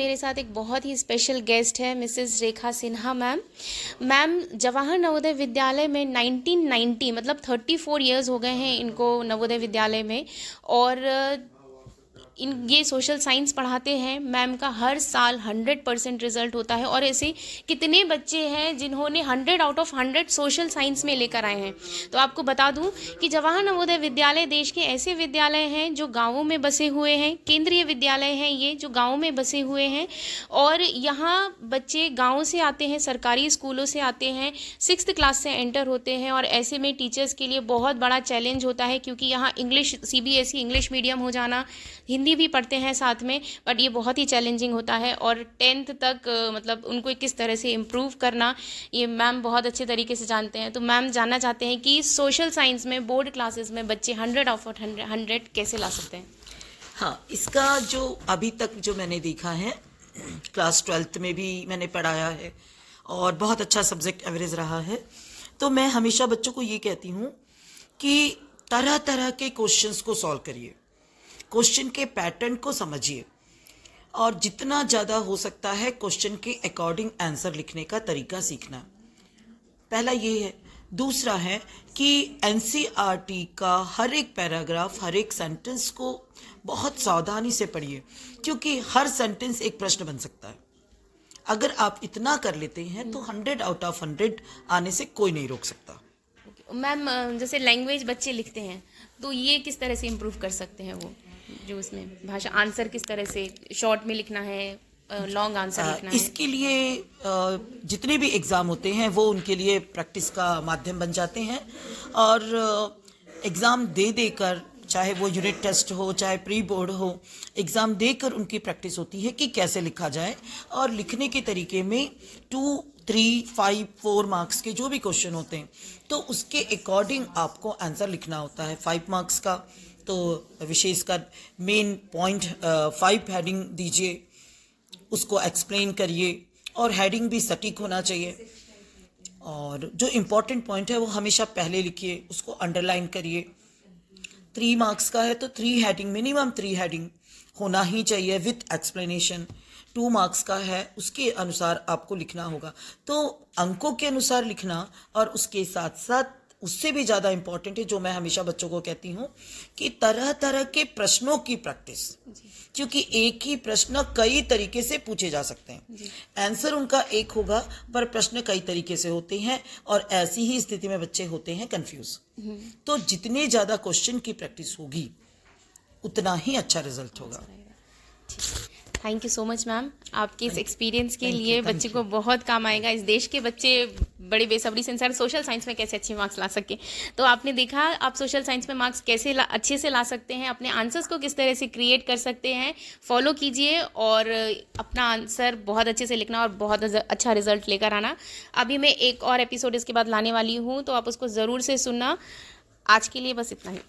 मेरे साथ एक बहुत ही स्पेशल गेस्ट है Mrs Rekha Sinha ma'am ma'am Jawahar Navodaya Vidyalaya में 1990 मतलब 34 इयर्स हो गए हैं इनको नवोदय विद्यालय में और इन ये सोशल साइंस पढ़ाते हैं मैम का हर साल हंड्रेड परसेंट रिज़ल्ट होता है और ऐसे कितने बच्चे हैं जिन्होंने hundred out of hundred social science में लेकर आए हैं। तो आपको बता दूँ कि जवाहर नवोदय विद्यालय देश के ऐसे विद्यालय हैं जो गाँवों में बसे हुए हैं, केंद्रीय विद्यालय हैं ये जो गाँव में बसे हुए हैं और यहाँ बच्चे गाँव से आते हैं, सरकारी स्कूलों से आते हैं सिक्स क्लास से एंटर होते हैं और ऐसे में टीचर्स के लिए बहुत बड़ा चैलेंज होता है क्योंकि यहाँ इंग्लिश सीबीएसई इंग्लिश मीडियम हो जाना, हिंदी हिंदी भी पढ़ते हैं साथ में बट ये बहुत ही चैलेंजिंग होता है और टेंथ तक मतलब उनको किस तरह से इम्प्रूव करना, ये मैम बहुत अच्छे तरीके से जानते हैं। तो मैम जानना चाहते हैं कि सोशल साइंस में बोर्ड क्लासेस में बच्चे हंड्रेड ऑफ़ हंड्रेड कैसे ला सकते हैं? हाँ इसका जो अभी तक जो मैंने देखा है क्लास ट्वेल्थ में भी मैंने पढ़ाया है और बहुत अच्छा सब्जेक्ट एवरेज रहा है तो मैं हमेशा बच्चों को ये कहती हूँ कि तरह तरह के क्वेश्चंस को सॉल्व करिए। क्वेश्चन के पैटर्न को समझिए। और जितना ज़्यादा हो सकता है क्वेश्चन के अकॉर्डिंग आंसर लिखने का तरीका सीखना। पहला ये है। दूसरा है कि एनसीईआरटी e का हर एक पैराग्राफ हर एक सेंटेंस को बहुत सावधानी से पढ़िए क्योंकि हर सेंटेंस एक प्रश्न बन सकता है। अगर आप इतना कर लेते हैं तो हंड्रेड आउट ऑफ़ हंड्रेड आने से कोई नहीं रोक सकता। मैम जैसे लैंग्वेज बच्चे लिखते हैं तो ये किस तरह से इम्प्रूव कर सकते हैं वो? जो उसमें भाषा आंसर किस तरह से शॉर्ट में लिखना है लॉन्ग आंसर लिखना इसके है? लिए जितने भी एग्ज़ाम होते हैं वो उनके लिए प्रैक्टिस का माध्यम बन जाते हैं और एग्ज़ाम दे देकर चाहे वो यूनिट टेस्ट हो, चाहे प्री बोर्ड हो एग्ज़ाम देकर उनकी प्रैक्टिस होती है कि कैसे लिखा जाए। और लिखने के तरीके में two three five four marks के जो भी क्वेश्चन होते हैं तो उसके अकॉर्डिंग आपको आंसर लिखना होता है फाइव मार्क्स का। तो विशेषकर मेन पॉइंट फाइव हेडिंग दीजिए, उसको एक्सप्लेन करिए, और हेडिंग भी सटीक होना चाहिए। और जो इम्पोर्टेंट पॉइंट है वो हमेशा पहले लिखिए, उसको अंडरलाइन करिए। थ्री मार्क्स का है तो three heading minimum three heading होना ही चाहिए विथ एक्सप्लेनेशन टू मार्क्स का है, उसके अनुसार आपको लिखना होगा. तो अंकों के अनुसार लिखना और उसके साथ साथ उससे भी ज़्यादा इंपॉर्टेंट है जो मैं हमेशा बच्चों को कहती हूँ कि तरह तरह के प्रश्नों की प्रैक्टिस क्योंकि एक ही प्रश्न कई तरीके से पूछे जा सकते हैं। आंसर उनका एक होगा पर प्रश्न कई तरीके से होते हैं और ऐसी ही स्थिति में बच्चे होते हैं कंफ्यूज हम्म। तो जितने ज़्यादा क्वेश्चन की प्रैक्टिस होगी उतना ही अच्छा रिज़ल्ट होगा। Thank you so much ma'am आपके इस एक्सपीरियंस के लिए बच्चे को बहुत काम आएगा। इस देश के बच्चे बड़े बेसब्री से इंसान सोशल साइंस में कैसे अच्छे मार्क्स ला सके? तो आपने देखा आप सोशल साइंस में मार्क्स कैसे ला, अच्छे से ला सकते हैं अपने आंसर्स को किस तरह से क्रिएट कर सकते हैं फॉलो कीजिए और अपना आंसर बहुत अच्छे से लिखना और बहुत अच्छा रिज़ल्ट लेकर आना। अभी मैं एक और एपिसोड इसके बाद लाने वाली हूँ तो आप उसको ज़रूर से सुनना। आज के लिए बस इतना ही।